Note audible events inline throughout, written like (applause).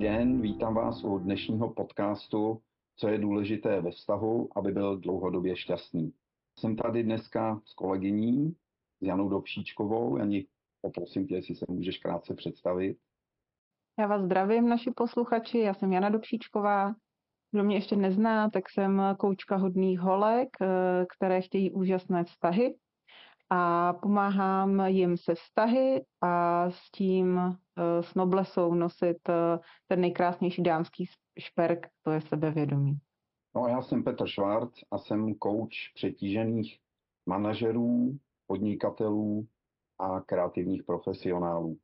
den, vítám vás u dnešního podcastu Co je důležité ve vztahu, aby byl dlouhodobě šťastný. Jsem tady dneska s kolegyní, s Janou Dobšíčkovou. Jani, poprosím tě, jestli se můžeš krátce představit. Já vás zdravím, naši posluchači. Já jsem Jana Dobšíčková. Kdo mě ještě nezná, tak jsem koučka hodných holek, eh, které chtějí úžasné vztahy a pomáhám jim se vztahy a s tím s noblesou nosit eh, ten nejkrásnější dámský šperk, to je sebevědomí. No já jsem Petr Švart a jsem kouč přetížených manažerů, podnikatelů a kreativních profesionálů.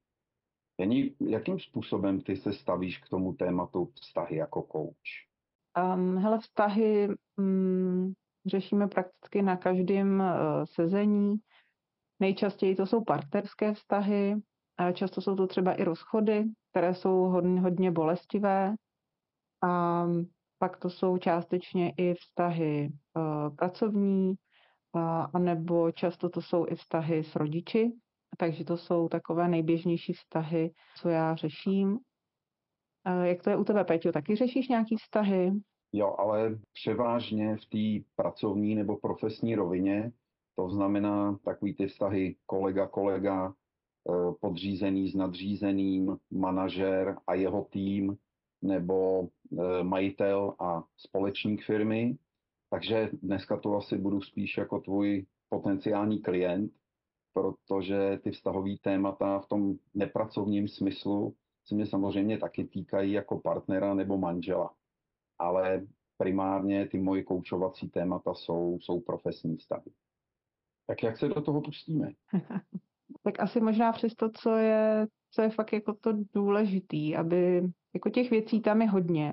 Jení, jakým způsobem ty se stavíš k tomu tématu vztahy jako kouč? Um, hele, vztahy um, řešíme prakticky na každém uh, sezení. Nejčastěji to jsou partnerské vztahy, často jsou to třeba i rozchody, které jsou hodně, hodně bolestivé. A pak to jsou částečně i vztahy uh, pracovní, anebo často to jsou i vztahy s rodiči, takže to jsou takové nejběžnější vztahy, co já řeším. Jak to je u tebe, Peťo? Taky řešíš nějaký vztahy? Jo, ale převážně v té pracovní nebo profesní rovině, to znamená takový ty vztahy kolega-kolega, eh, podřízený s nadřízeným, manažer a jeho tým, nebo eh, majitel a společník firmy. Takže dneska to asi budu spíš jako tvůj potenciální klient, protože ty vztahové témata v tom nepracovním smyslu se mě samozřejmě taky týkají jako partnera nebo manžela. Ale primárně ty moje koučovací témata jsou, jsou profesní vztahy. Tak jak se do toho pustíme? (laughs) tak asi možná přes to, co je, co je fakt jako to důležitý, aby jako těch věcí tam je hodně.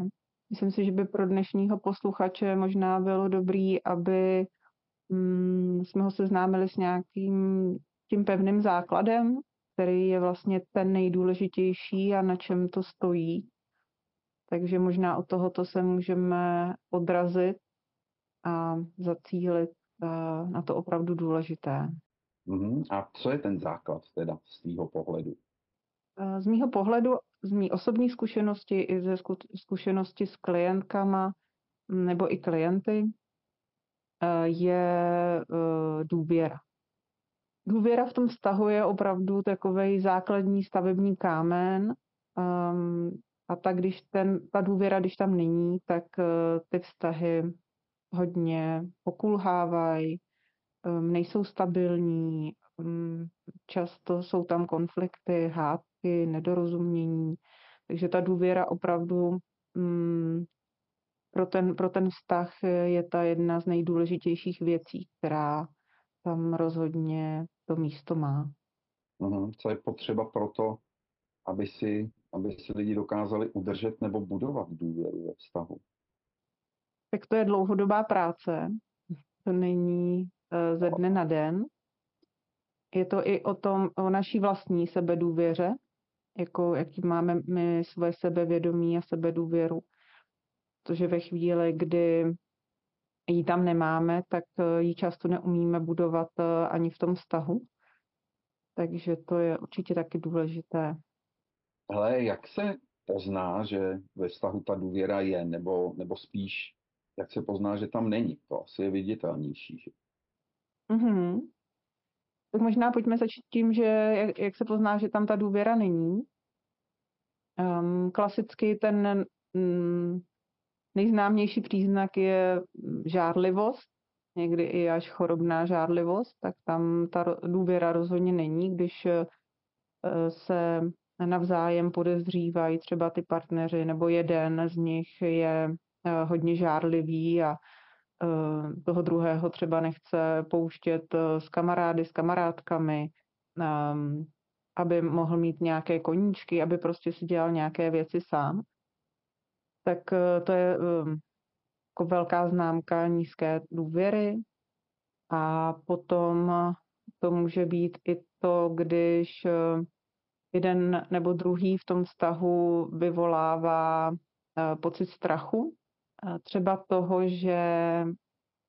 Myslím si, že by pro dnešního posluchače možná bylo dobrý, aby mm, jsme ho seznámili s nějakým tím pevným základem, který je vlastně ten nejdůležitější a na čem to stojí. Takže možná od tohoto se můžeme odrazit a zacílit eh, na to opravdu důležité. Uh-huh. A co je ten základ teda z tvýho pohledu? Eh, z mýho pohledu, z mý osobní zkušenosti i ze zkušenosti s klientkama nebo i klienty eh, je důvěra. Důvěra v tom vztahu je opravdu takový základní stavební kámen. Um, a tak, když ten, ta důvěra, když tam není, tak ty vztahy hodně pokulhávají, um, nejsou stabilní, um, často jsou tam konflikty, hádky, nedorozumění. Takže ta důvěra opravdu um, pro, ten, pro ten vztah je ta jedna z nejdůležitějších věcí, která tam rozhodně to místo má. Co je potřeba pro to, aby si, aby si lidi dokázali udržet nebo budovat důvěru ve vztahu? Tak to je dlouhodobá práce. To není ze dne na den. Je to i o tom, o naší vlastní sebedůvěře, jako jaký máme my svoje sebevědomí a sebedůvěru. Protože ve chvíli, kdy ji tam nemáme, tak eh, ji často neumíme budovat eh, ani v tom vztahu. Takže to je určitě taky důležité. Ale jak se pozná, že ve vztahu ta důvěra je, nebo, nebo spíš, jak se pozná, že tam není? To asi je viditelnější. Že? Mm-hmm. Tak možná pojďme začít tím, že jak, jak se pozná, že tam ta důvěra není. Um, klasicky ten um, Nejznámější příznak je žárlivost, někdy i až chorobná žárlivost, tak tam ta důvěra rozhodně není, když eh, se navzájem podezřívají třeba ty partneři, nebo jeden z nich je eh, hodně žárlivý a toho druhého třeba nechce pouštět s kamarády, s kamarádkami, ehm, aby mohl mít nějaké koníčky, aby prostě si dělal nějaké věci sám tak eh, to je ehm, jako velká známka nízké důvěry. A potom to může být i to, když eh, jeden nebo druhý v tom vztahu vyvolává eh, pocit strachu, třeba toho, že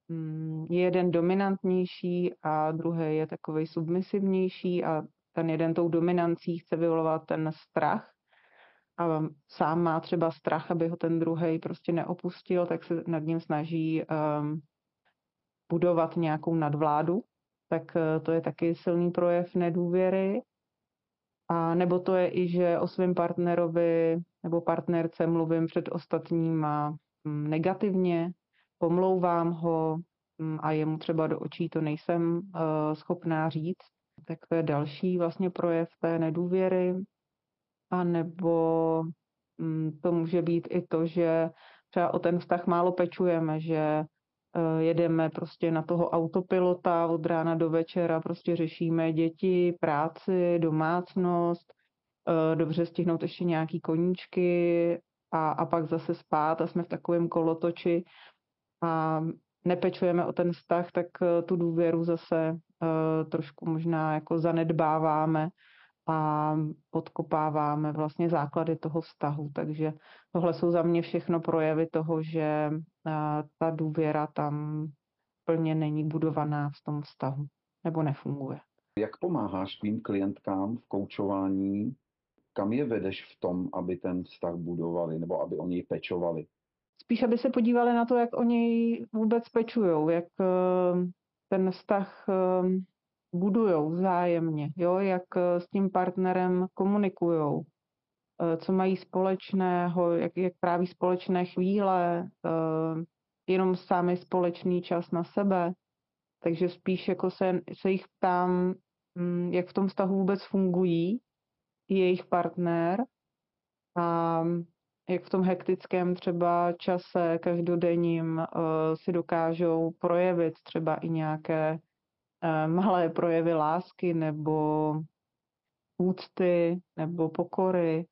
mm, je jeden dominantnější a druhý je takový submisivnější a ten jeden tou dominancí chce vyvolat ten strach a sám má třeba strach, aby ho ten druhý prostě neopustil, tak se nad ním snaží um, budovat nějakou nadvládu, tak uh, to je taky silný projev nedůvěry. A nebo to je i, že o svém partnerovi nebo partnerce mluvím před ostatníma negativně, pomlouvám ho um, a jemu třeba do očí to nejsem uh, schopná říct. Tak to je další vlastně projev té nedůvěry. A nebo mm, to může být i to, že třeba o ten vztah málo pečujeme, že eh, jedeme prostě na toho autopilota od rána do večera, prostě řešíme děti, práci, domácnost, eh, dobře stihnout ještě nějaký koníčky a, a pak zase spát a jsme v takovém kolotoči a nepečujeme o ten vztah, tak eh, tu důvěru zase trošku možná jako zanedbáváme a podkopáváme vlastně základy toho vztahu. Takže tohle jsou za mě všechno projevy toho, že ta důvěra tam plně není budovaná v tom vztahu nebo nefunguje. Jak pomáháš tvým klientkám v koučování? Kam je vedeš v tom, aby ten vztah budovali nebo aby o něj pečovali? Spíš, aby se podívali na to, jak o něj vůbec pečujou, jak eh, ten vztah eh, budujou vzájemně, jo, jak eh, s tím partnerem komunikujou, eh, co mají společného, jak, jak tráví společné chvíle, jenom sami společný čas na sebe. Takže spíš jako se, se jich ptám, hm, jak v tom vztahu vůbec fungují jejich partner a jak v tom hektickém třeba čase každodenním si dokážou projevit třeba i nějaké Eh, malé projevy lásky nebo úcty nebo pokory,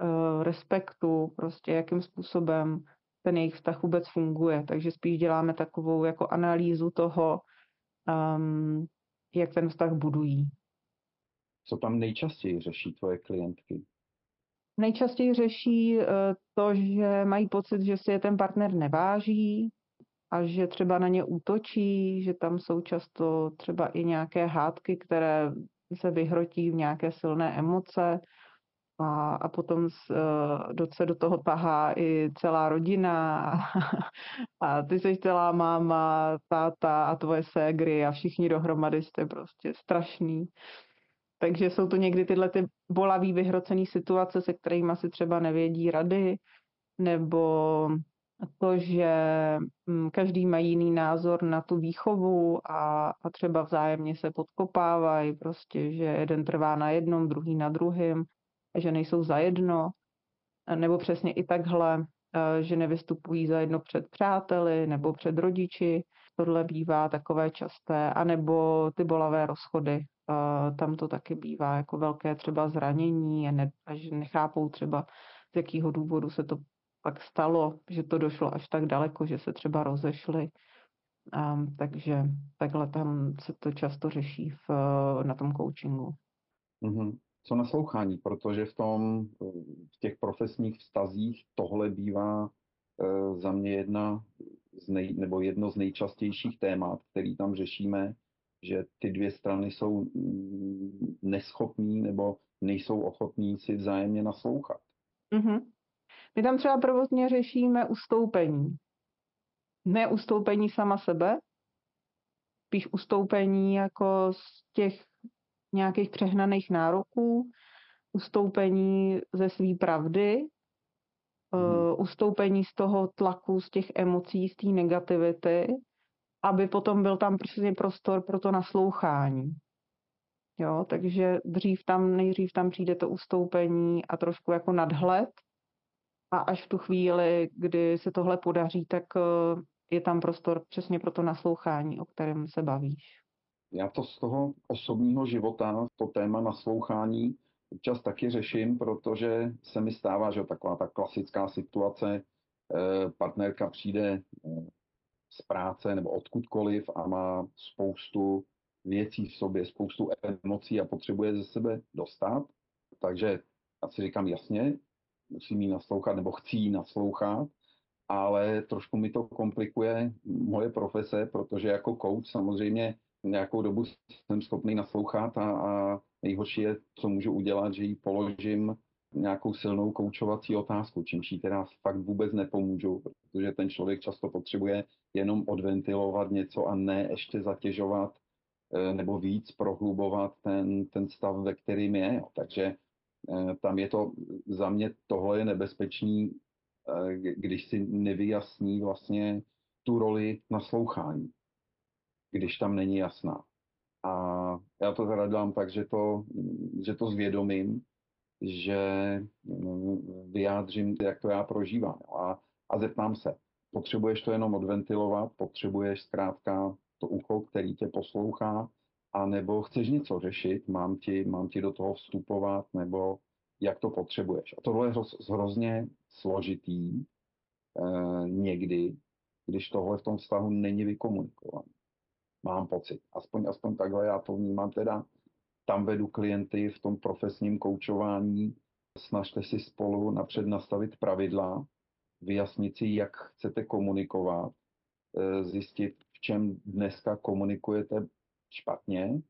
eh, respektu, prostě jakým způsobem ten jejich vztah vůbec funguje. Takže spíš děláme takovou jako analýzu toho, um, jak ten vztah budují. Co tam nejčastěji řeší tvoje klientky? Nejčastěji řeší uh, to, že mají pocit, že si je ten partner neváží, a že třeba na ně útočí, že tam jsou často třeba i nějaké hádky, které se vyhrotí v nějaké silné emoce a, a potom eh, se do toho tahá i celá rodina a, (laughs) a ty jsi celá máma, táta a tvoje ségry a všichni dohromady jste prostě strašný. Takže jsou to někdy tyhle ty bolavý, vyhrocený situace, se kterými si třeba nevědí rady, nebo to, že mm, každý má jiný názor na tu výchovu a, a třeba vzájemně se podkopávají, prostě, že jeden trvá na jednom, druhý na druhém, že nejsou za jedno, nebo přesně i takhle, e, že nevystupují za jedno před přáteli nebo před rodiči, tohle bývá takové časté, anebo ty bolavé rozchody, tam to taky bývá jako velké třeba zranění a, ne, a že nechápou třeba z jakého důvodu se to pak stalo, že to došlo až tak daleko, že se třeba rozešli. Takže takhle tam se to často řeší v, na tom coachingu. Mm-hmm. Co naslouchání, protože v tom, v těch profesních vztazích tohle bývá e, za mě jedna z nej, nebo jedno z nejčastějších témat, který tam řešíme, že ty dvě strany jsou mm, neschopní nebo nejsou ochotní si vzájemně naslouchat. Mm-hmm. My tam třeba prvotně řešíme ustoupení. Ne ustoupení sama sebe, spíš ustoupení jako z těch nějakých přehnaných nároků, ustoupení ze své pravdy, hmm. uh, ustoupení z toho tlaku, z těch emocí, z té negativity, aby potom byl tam přesně prostor pro to naslouchání. Jo, takže dřív tam, nejdřív tam přijde to ustoupení a trošku jako nadhled, a až v tu chvíli, kdy se tohle podaří, tak eh, je tam prostor přesně pro to naslouchání, o kterém se bavíš. Já to z toho osobního života, to téma naslouchání, občas taky řeším, protože se mi stává, že taková ta klasická situace, eh, partnerka přijde eh, z práce nebo odkudkoliv a má spoustu věcí v sobě, spoustu emocí a potřebuje ze sebe dostat. Takže já si říkám, jasně, musím jí naslouchat nebo chci jí naslouchat, ale trošku mi to komplikuje moje profese, protože jako coach samozřejmě nějakou dobu jsem schopný naslouchat a, a nejhorší je, co můžu udělat, že jí položím nějakou silnou koučovací otázku, čímž jí teda fakt vůbec nepomůžu, protože ten člověk často potřebuje jenom odventilovat něco a ne ještě zatěžovat eh, nebo víc prohlubovat ten, ten stav, ve kterým je. Takže eh, tam je to, za mě tohle je nebezpečný, eh, když si nevyjasní vlastně tu roli naslouchání, když tam není jasná. A já to teda dělám tak, že to, že to zvědomím, že mm, vyjádřím, jak to já prožívám. A, a zeptám se, potřebuješ to jenom odventilovat, potřebuješ zkrátka to ucho, který tě poslouchá, a nebo chceš něco řešit, mám ti, mám ti do toho vstupovat, nebo jak to potřebuješ. A tohle je hroz, hrozně složitý e, někdy, když tohle v tom vztahu není vykomunikované. Mám pocit. Aspoň, aspoň takhle já to vnímám teda tam vedu klienty v tom profesním koučování. Snažte si spolu napřed nastavit pravidla, vyjasnit si, jak chcete komunikovat, eh, zjistit, v čem dneska komunikujete špatně,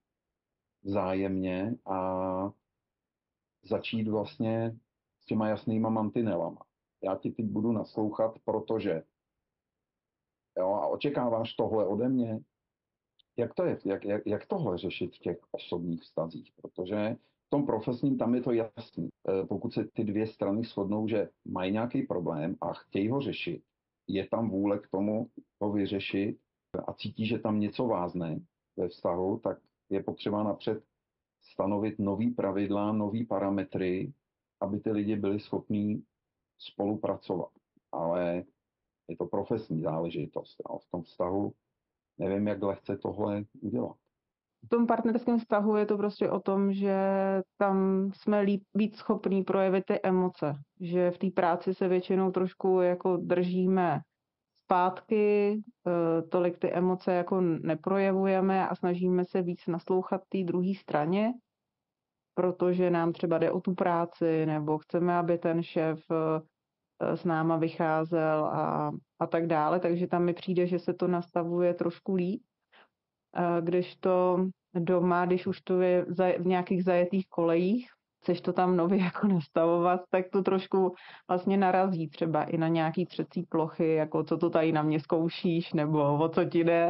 vzájemně a začít vlastně s těma jasnýma mantinelama. Já ti teď budu naslouchat, protože jo, a očekáváš tohle ode mě, jak to je, jak, jak, jak tohle řešit v těch osobních vztazích, protože v tom profesním tam je to jasný. E, pokud se ty dvě strany shodnou, že mají nějaký problém a chtějí ho řešit, je tam vůle k tomu ho vyřešit a cítí, že tam něco vázne ve vztahu, tak je potřeba napřed stanovit nový pravidla, nový parametry, aby ty lidi byli schopní spolupracovat. Ale je to profesní záležitost. A v tom vztahu nevím, jak lehce tohle udělat. V tom partnerském vztahu je to prostě o tom, že tam jsme líp, víc schopní projevit ty emoce. Že v té práci se většinou trošku jako držíme zpátky, eh, tolik ty emoce jako neprojevujeme a snažíme se víc naslouchat té druhé straně, protože nám třeba jde o tu práci, nebo chceme, aby ten šéf eh, s náma vycházel a, a tak dále, takže tam mi přijde, že se to nastavuje trošku líp, když to doma, když už to je v nějakých zajetých kolejích, chceš to tam nově (laughs) jako nastavovat, tak to trošku vlastně narazí třeba i na nějaký třecí plochy, jako co to tady na mě zkoušíš, nebo o co ti jde,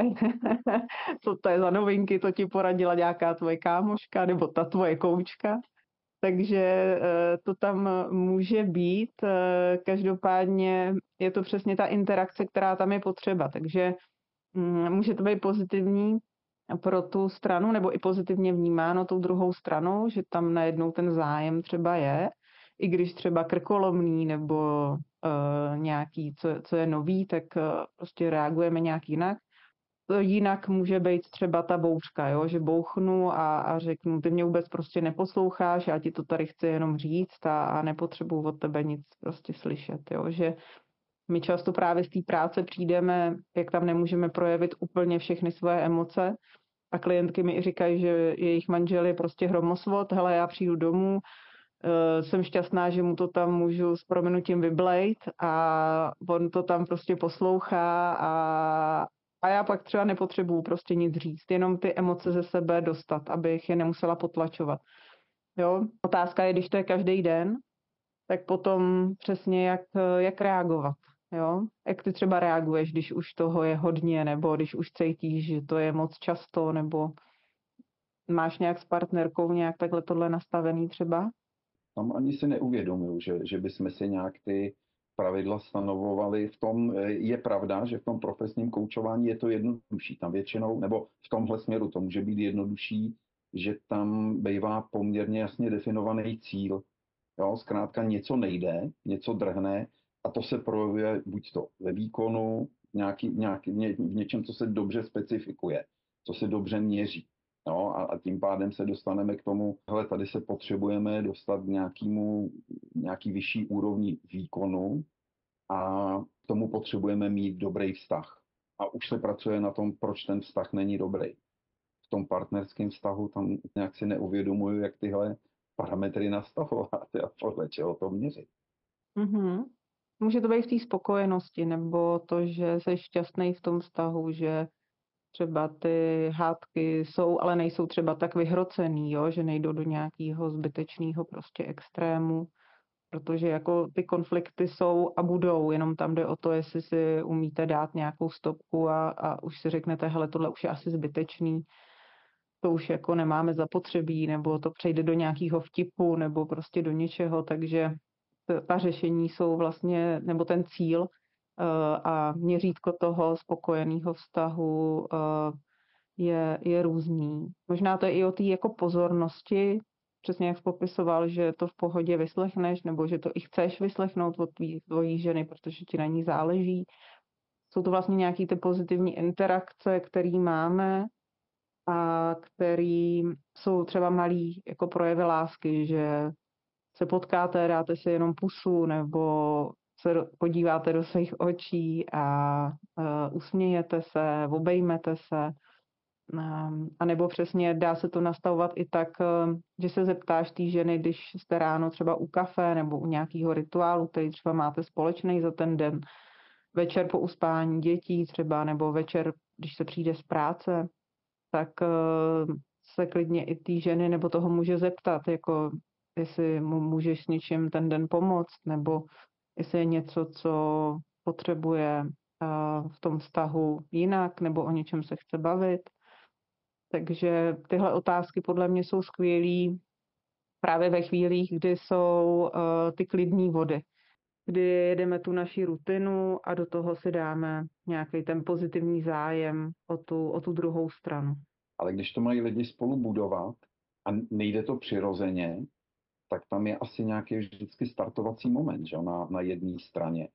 (laughs) co to je za novinky, to ti poradila nějaká tvoje kámoška, nebo ta tvoje koučka. Takže eh, to tam může být. Eh, každopádně je to přesně ta interakce, která tam je potřeba. Takže mm, může to být pozitivní pro tu stranu, nebo i pozitivně vnímáno tou druhou stranou, že tam najednou ten zájem třeba je, i když třeba krkolomný nebo uh, nějaký, co, co je nový, tak prostě reagujeme nějak jinak jinak může být třeba ta bouřka, jo? že bouchnu a, a řeknu, ty mě vůbec prostě neposloucháš, já ti to tady chci jenom říct a, a nepotřebuju od tebe nic prostě slyšet. Jo? Že my často právě z té práce přijdeme, jak tam nemůžeme projevit úplně všechny svoje emoce a klientky mi říkají, že jejich manžel je prostě hromosvod, hele, já přijdu domů, uh, jsem šťastná, že mu to tam můžu s proměnutím vyblejt a on to tam prostě poslouchá a, a já pak třeba nepotřebuju prostě nic říct, jenom ty emoce ze sebe dostat, abych je nemusela potlačovat. Jo? Otázka je, když to je každý den, tak potom přesně jak, jak reagovat. Jo? Jak ty třeba reaguješ, když už toho je hodně, nebo když už cítíš, že to je moc často, nebo máš nějak s partnerkou nějak takhle tohle nastavený třeba? Tam ani si neuvědomuju, že, že bychom si nějak ty pravidla stanovovali. V tom eh, je pravda, že v tom profesním koučování je to jednodušší. Tam většinou, nebo v tomhle směru to může být jednodušší, že tam bývá poměrně jasně definovaný cíl. Jo, zkrátka něco nejde, něco drhne a to se projevuje buď to ve výkonu, nějaký, nějaký, ně, v něčem, co se dobře specifikuje, co se dobře měří. No, a, a tím pádem se dostaneme k tomu, hele, tady se potřebujeme dostat k nějakému, nějaký vyšší úrovni výkonu a k tomu potřebujeme mít dobrý vztah. A už se pracuje na tom, proč ten vztah není dobrý. V tom partnerském vztahu tam nějak si neuvědomuju, jak tyhle parametry nastavovat a podle čeho to měřit. Mm-hmm. Může to být v té spokojenosti, nebo to, že jsi šťastný v tom vztahu, že třeba ty hádky jsou, ale nejsou třeba tak vyhrocený, jo, že nejdou do nějakého zbytečného prostě extrému. protože jako ty konflikty jsou a budou, jenom tam jde o to, jestli si umíte dát nějakou stopku a, a už si řeknete, hele, tohle už je asi zbytečný, to už jako nemáme zapotřebí, nebo to přejde do nějakého vtipu, nebo prostě do něčeho, takže ta řešení jsou vlastně, nebo ten cíl a měřítko toho spokojeného vztahu eh, je, je různý. Možná to je i o té jako pozornosti, přesně jak jsi popisoval, že to v pohodě vyslechneš, nebo že to i chceš vyslechnout od tvý, tvojí ženy, protože ti na ní záleží. Jsou to vlastně nějaké ty pozitivní interakce, které máme a který jsou třeba malý jako projevy lásky, že se potkáte, dáte si jenom pusu, nebo se podíváte do svých očí a uh, usmějete se, obejmete se. Um, a nebo přesně dá se to nastavovat i tak, uh, že se zeptáš té ženy, když jste ráno třeba u kafe nebo u nějakého rituálu, který třeba máte společný za ten den, večer po uspání dětí třeba, nebo večer, když se přijde z práce, tak uh, se klidně i té ženy nebo toho může zeptat, jako jestli mu můžeš s něčím ten den pomoct, nebo jestli je něco, co potřebuje v tom vztahu jinak, nebo o něčem se chce bavit. Takže tyhle otázky podle mě jsou skvělý právě ve chvílích, kdy jsou ty klidní vody, kdy jedeme tu naši rutinu a do toho si dáme nějaký ten pozitivní zájem o tu, o tu druhou stranu. Ale když to mají lidi spolu budovat a nejde to přirozeně, tak tam je asi nějaký vždycky startovací moment že, na, na jedné straně.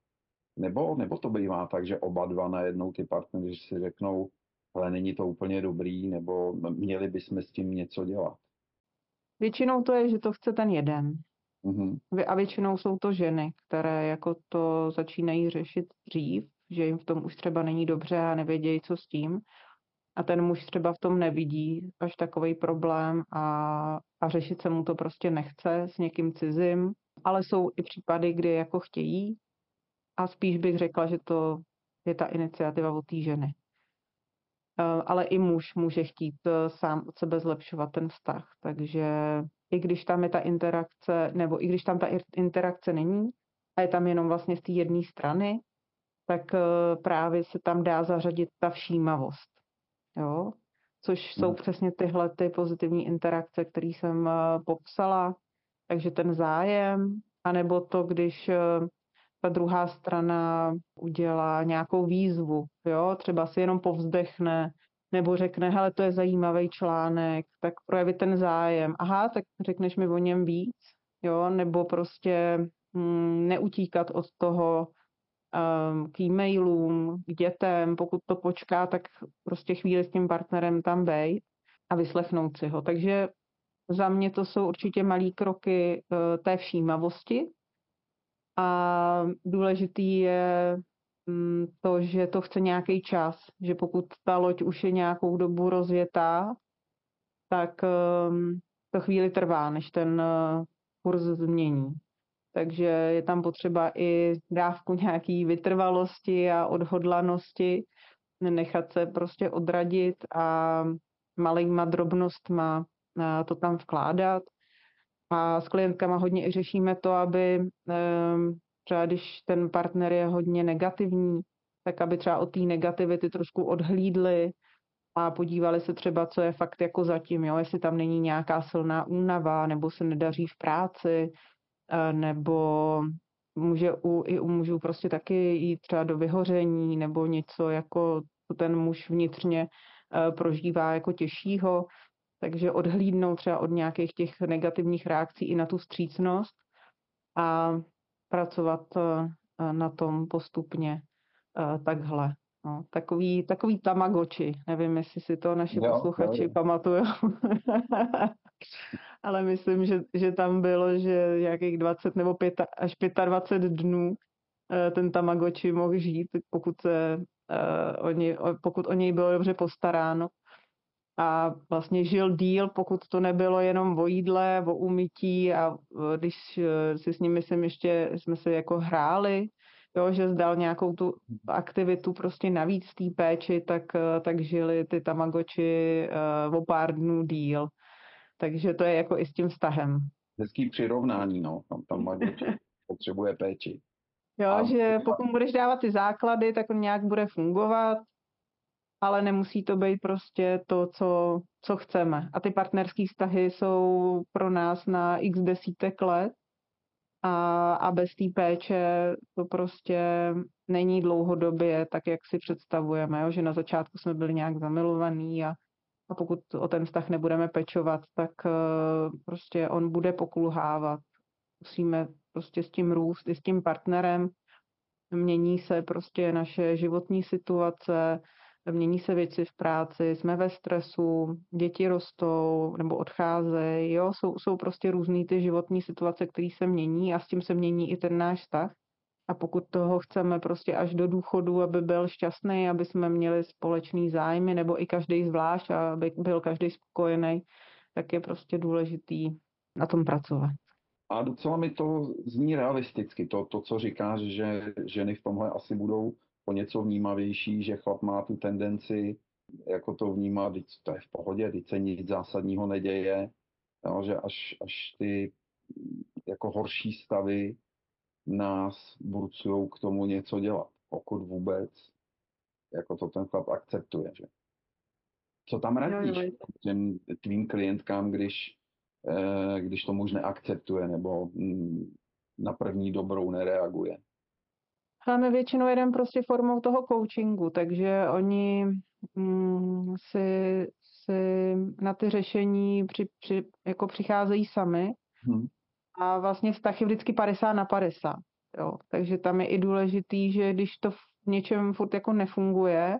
Nebo, nebo to bývá tak, že oba dva najednou ty partneři si řeknou, ale není to úplně dobrý, nebo měli bychom s tím něco dělat. Většinou to je, že to chce ten jeden. Mm-hmm. A většinou jsou to ženy, které jako to začínají řešit dřív, že jim v tom už třeba není dobře a nevědějí, co s tím a ten muž třeba v tom nevidí až takový problém a, a řešit se mu to prostě nechce s někým cizím, ale jsou i případy, kdy jako chtějí a spíš bych řekla, že to je ta iniciativa od té ženy. E, ale i muž může chtít e, sám od sebe zlepšovat ten vztah, takže i když tam je ta interakce, nebo i když tam ta interakce není a je tam jenom vlastně z té jedné strany, tak e, právě se tam dá zařadit ta všímavost Jo? Což jsou hmm. přesně tyhle ty pozitivní interakce, které jsem uh, popsala. Takže ten zájem, anebo to, když uh, ta druhá strana udělá nějakou výzvu, jo? třeba si jenom povzdechne, nebo řekne, hele, to je zajímavý článek, tak projevit ten zájem. Aha, tak řekneš mi o něm víc, jo, nebo prostě mm, neutíkat od toho, k e-mailům, k dětem, pokud to počká, tak prostě chvíli s tím partnerem tam bej a vyslechnout si ho. Takže za mě to jsou určitě malý kroky eh, té všímavosti a důležitý je mm, to, že to chce nějaký čas, že pokud ta loď už je nějakou dobu rozjetá, tak ehm, to chvíli trvá, než ten eh, kurz změní takže je tam potřeba i dávku nějaký vytrvalosti a odhodlanosti, nechat se prostě odradit a malýma drobnostma to tam vkládat. A s klientkama hodně i řešíme to, aby ehm, třeba když ten partner je hodně negativní, tak aby třeba od té negativity trošku odhlídli a podívali se třeba, co je fakt jako zatím, jo? jestli tam není nějaká silná únava, nebo se nedaří v práci, Eh, nebo může u, i u mužů prostě taky jít třeba do vyhoření nebo něco, jako ten muž vnitřně eh, prožívá jako těžšího. Takže odhlídnout třeba od nějakých těch negativních reakcí i na tu střícnost a pracovat eh, na tom postupně takhle. No, takový, takový tamagoči. Nevím, jestli si to naši jo, posluchači jo. pamatují. (laughs) Ale myslím, že, že tam bylo, že nějakých 20 nebo 5 až 25 dnů eh, ten tamagoči mohl žít, pokud, se, uh, o něj, pokud o něj bylo dobře postaráno. A vlastně žil díl, pokud to nebylo jenom o jídle, o umytí a když si s ním, myslím, ještě jsme se jako hráli, jo, že zdal nějakou tu aktivitu prostě navíc té péči, tak, eh, tak žili ty tamagoči o pár dnů díl. Takže to je jako i s tím vztahem. Hezký přirovnání, no, tam tamagoči. (laughs) potřebuje péči. Jo, a že pokud budeš dávat ty základy, tak on nějak bude fungovat, ale nemusí to být prostě to, co, co chceme. A ty partnerské vztahy jsou pro nás na x desítek let a, a bez té péče to prostě není dlouhodobě tak, jak si představujeme, jo? že na začátku jsme byli nějak zamilovaní a, a pokud o ten vztah nebudeme pečovat, tak uh, prostě on bude pokulhávat. Musíme prostě s tím růst i s tím partnerem. Mění se prostě naše životní situace, mění se věci v práci, jsme ve stresu, děti rostou nebo odcházejí, jo, jsou, jsou prostě různý ty životní situace, které se mění a s tím se mění i ten náš vztah. A pokud toho chceme prostě až do důchodu, aby byl šťastný, aby jsme měli společný zájmy, nebo i každý zvlášť, aby byl každý spokojený, tak je prostě důležitý na tom pracovat. A docela mi to zní realisticky, to, to co říkáš, že ženy v tomhle asi budou o něco vnímavější, že chlap má tu tendenci jako to vnímat, teď to je v pohodě, teď se nic zásadního neděje, jo, že až, až ty jako horší stavy nás burcují k tomu něco dělat, pokud vůbec jako to ten chlap akceptuje. Že? Co tam radíš těm tvým klientkám, když, eh, když to muž neakceptuje nebo mm, na první dobrou nereaguje? My většinou jedeme prostě formou toho coachingu, takže oni mm, si, si na ty řešení při, při, jako přicházejí sami hmm. A vlastně vztah je vždycky 50 na 50. Jo. Takže tam je i důležitý, že když to v něčem furt jako nefunguje,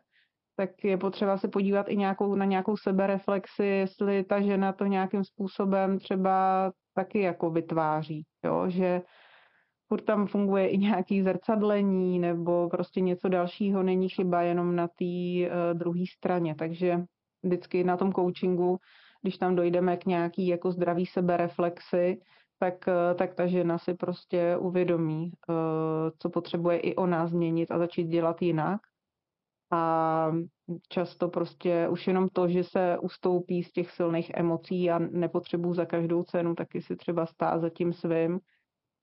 tak je potřeba se podívat i nějakou, na nějakou sebereflexi, jestli ta žena to nějakým způsobem třeba taky jako vytváří, jo? že furt tam funguje i nějaký zrcadlení nebo prostě něco dalšího, není chyba jenom na té uh, druhé straně. Takže vždycky na tom coachingu, když tam dojdeme k nějaký jako zdravý sebereflexi, tak, uh, tak ta žena si prostě uvědomí, uh, co potřebuje i ona změnit a začít dělat jinak. A často prostě už jenom to, že se ustoupí z těch silných emocí a nepotřebuji za každou cenu taky si třeba stát za tím svým,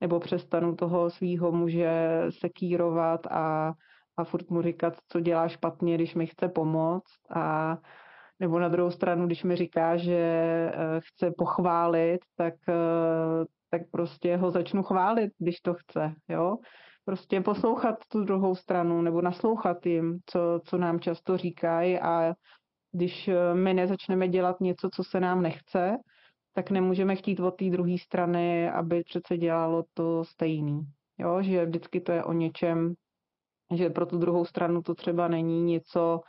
nebo přestanu toho svého muže sekírovat a, a furt mu říkat, co dělá špatně, když mi chce pomoct a nebo na druhou stranu, když mi říká, že eh, chce pochválit, tak, eh, tak prostě ho začnu chválit, když to chce, jo. Prostě poslouchat tu druhou stranu nebo naslouchat jim, co, co nám často říkají a když eh, my nezačneme dělat něco, co se nám nechce, tak nemůžeme chtít od té druhé strany, aby přece dělalo to stejný. Jo, že vždycky to je o něčem, že pro tu druhou stranu to třeba není něco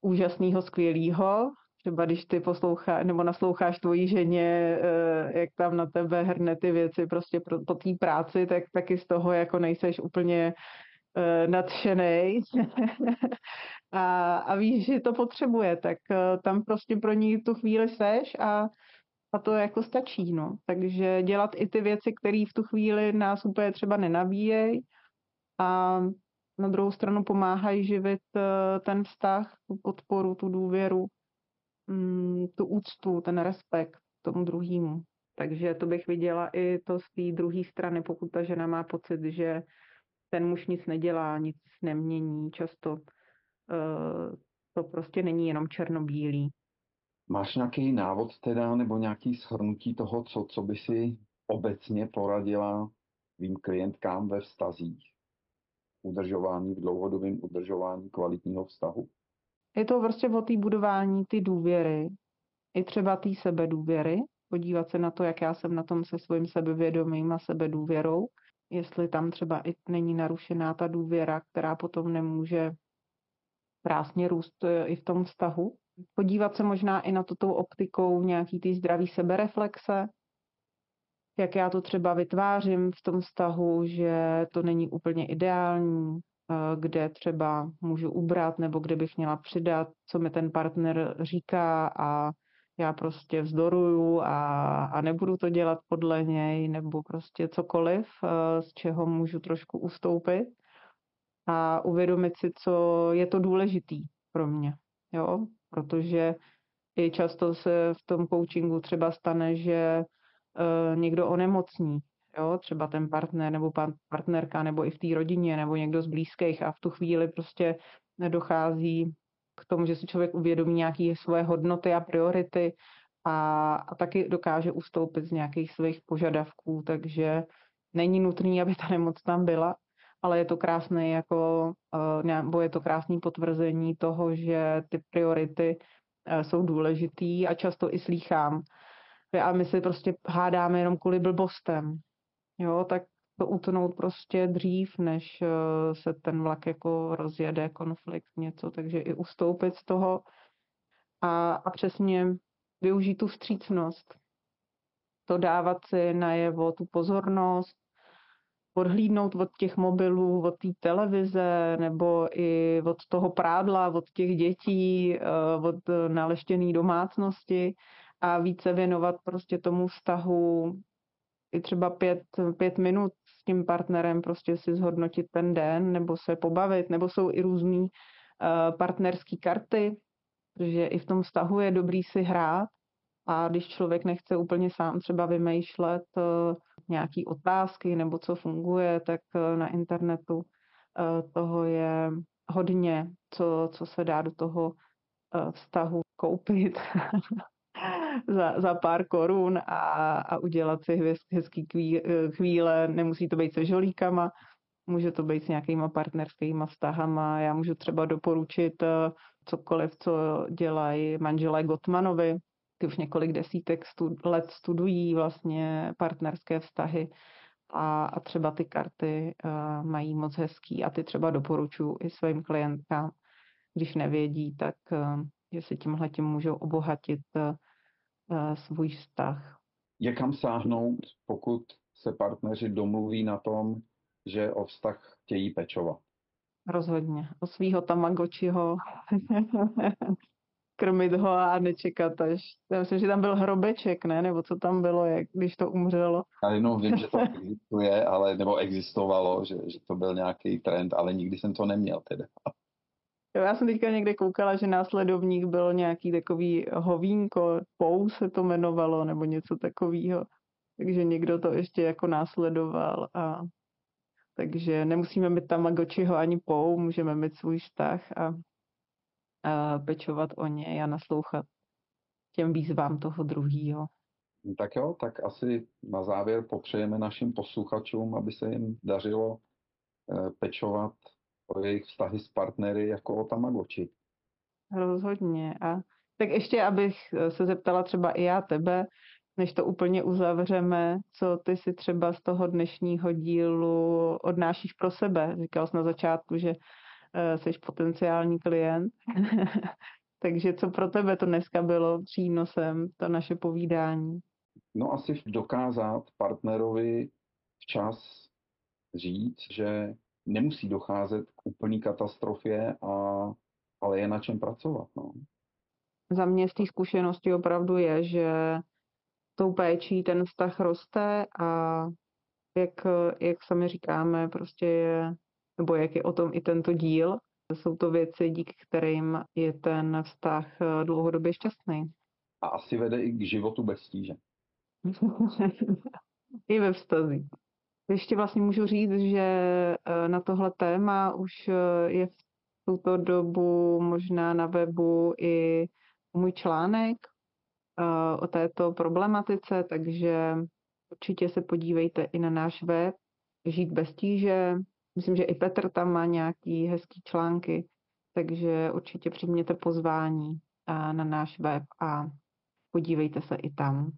úžasného, skvělého. Třeba když ty posloucháš nebo nasloucháš tvojí ženě, eh, jak tam na tebe hrne ty věci prostě pro, po té práci, tak taky z toho jako nejseš úplně uh, nadšenej (laughs) a, a víš, že to potřebuje, tak uh, tam prostě pro ní tu chvíli seš a a to jako stačí, no. Takže dělat i ty věci, které v tu chvíli nás úplně třeba nenabíjejí a na druhou stranu pomáhají živit eh, ten vztah, tu podporu, tu důvěru, mm, tu úctu, ten respekt tomu druhému. Takže to bych viděla i to z té druhé strany, pokud ta žena má pocit, že ten muž nic nedělá, nic nemění. Často uh, to prostě není jenom černobílý. Máš nějaký návod teda, nebo nějaký shrnutí toho, co, co by si obecně poradila svým klientkám ve vztazích? Udržování, v dlouhodobém udržování kvalitního vztahu? Je to prostě o té budování ty důvěry, i třeba té sebedůvěry, podívat se na to, jak já jsem na tom se svým sebevědomím a sebedůvěrou, jestli tam třeba i není narušená ta důvěra, která potom nemůže krásně růst e, i v tom vztahu podívat se možná i na to tou optikou nějaký ty zdravý sebereflexe, jak já to třeba vytvářím v tom vztahu, že to není úplně ideální, eh, kde třeba můžu ubrat nebo kde bych měla přidat, co mi ten partner říká a já prostě vzdoruju a, a nebudu to dělat podle něj nebo prostě cokoliv, eh, z čeho můžu trošku ustoupit a uvědomit si, co je to důležitý pro mě. Jo? protože i často se v tom coachingu třeba stane, že někdo onemocní, jo, třeba ten partner nebo partnerka, nebo i v té rodině, nebo někdo z blízkých a v tu chvíli prostě nedochází k tomu, že si člověk uvědomí nějaké svoje hodnoty a priority a, a taky dokáže ustoupit z nějakých svých požadavků, takže není nutný, aby ta nemoc tam byla, ale je to krásné jako, eh, nebo je to krásný potvrzení toho, že ty priority eh, jsou důležitý a často i slýchám. A my si prostě hádáme jenom kvůli blbostem. Jo, tak to utnout prostě dřív, než eh, se ten vlak jako rozjede, konflikt, něco, takže i ustoupit z toho a, a přesně využít tu vstřícnost. To dávat si najevo tu pozornost, odhlídnout od těch mobilů, od té televize nebo i od toho prádla, od těch dětí, eh, od naleštěné domácnosti a více věnovat prostě tomu vztahu i třeba pět, pět minut s tím partnerem, prostě si zhodnotit ten den nebo se pobavit, nebo jsou i různý uh, partnerský karty, protože i v tom vztahu je dobrý si hrát a když člověk nechce úplně sám třeba vymýšlet uh, nějaký otázky nebo co funguje, tak uh, na internetu toho je hodně, co, co se dá do toho vztahu koupit. (laughs) za, za pár korun a, a udělat si hezký chvíle. Nemusí to být se žolíkama, může to být s nějakýma partnerskýma vztahama. Já můžu třeba doporučit eh, cokoliv, co dělají manželé Gottmanovi. Ty už několik desítek stud, let studují vlastně partnerské vztahy a, a třeba ty karty uh, mají moc hezký a ty třeba doporučuji i svým klientkám, když nevědí, tak uh, že si tímhle tím můžou obohatit uh, Eh, svůj vztah. Je kam sáhnout, pokud se partneři domluví na tom, že o vztah chtějí pečovat? Rozhodně. O svého tamagočiho (laughs) krmit ho a nečekat až. Já myslím, že tam byl hrobeček, ne? Nebo co tam bylo, jak, když to umřelo. Já jenom vím, že to existuje, ale, nebo existovalo, že, že to byl nějaký trend, ale nikdy jsem to neměl teda. Jo, já jsem teďka někde koukala, že následovník byl nějaký takový hovínko, pou se to jmenovalo, nebo něco takového. Takže někdo to ještě jako následoval a takže nemusíme mít Tamagotchiho ani pou, můžeme mít svůj vztah a, a pečovat o něj a naslouchat těm výzvám toho druhého. Tak jo, tak asi na závěr popřejeme našim posluchačům, aby se jim dařilo eh, pečovat o jejich vztahy s partnery jako o Tamagotchi. Rozhodně. A tak ještě, abych se zeptala třeba i já tebe, než to úplně uzavřeme, co ty si třeba z toho dnešního dílu odnášíš pro sebe. Říkal jsi na začátku, že uh, jsi potenciální klient. (laughs) Takže co pro tebe to dneska bylo přínosem, to naše povídání? No asi dokázat partnerovi včas říct, že nemusí docházet k úplný katastrofě, a, ale je na čem pracovat. No. Za mě z té zkušenosti opravdu je, že tou péčí ten vztah roste a jak, jak sami říkáme, prostě je, nebo jak je o tom i tento díl, jsou to věci, díky kterým je ten vztah dlouhodobě šťastný. A asi vede i k životu bez tíže. (laughs) I ve vztazích. Ještě vlastně můžu říct, že eh, na tohle téma už eh, je v tuto dobu možná na webu i můj článek eh, o této problematice, takže určitě se podívejte i na náš web Žít bez tíže. Myslím, že i Petr tam má nějaký hezký články, takže určitě přijměte pozvání na náš web a podívejte se i tam.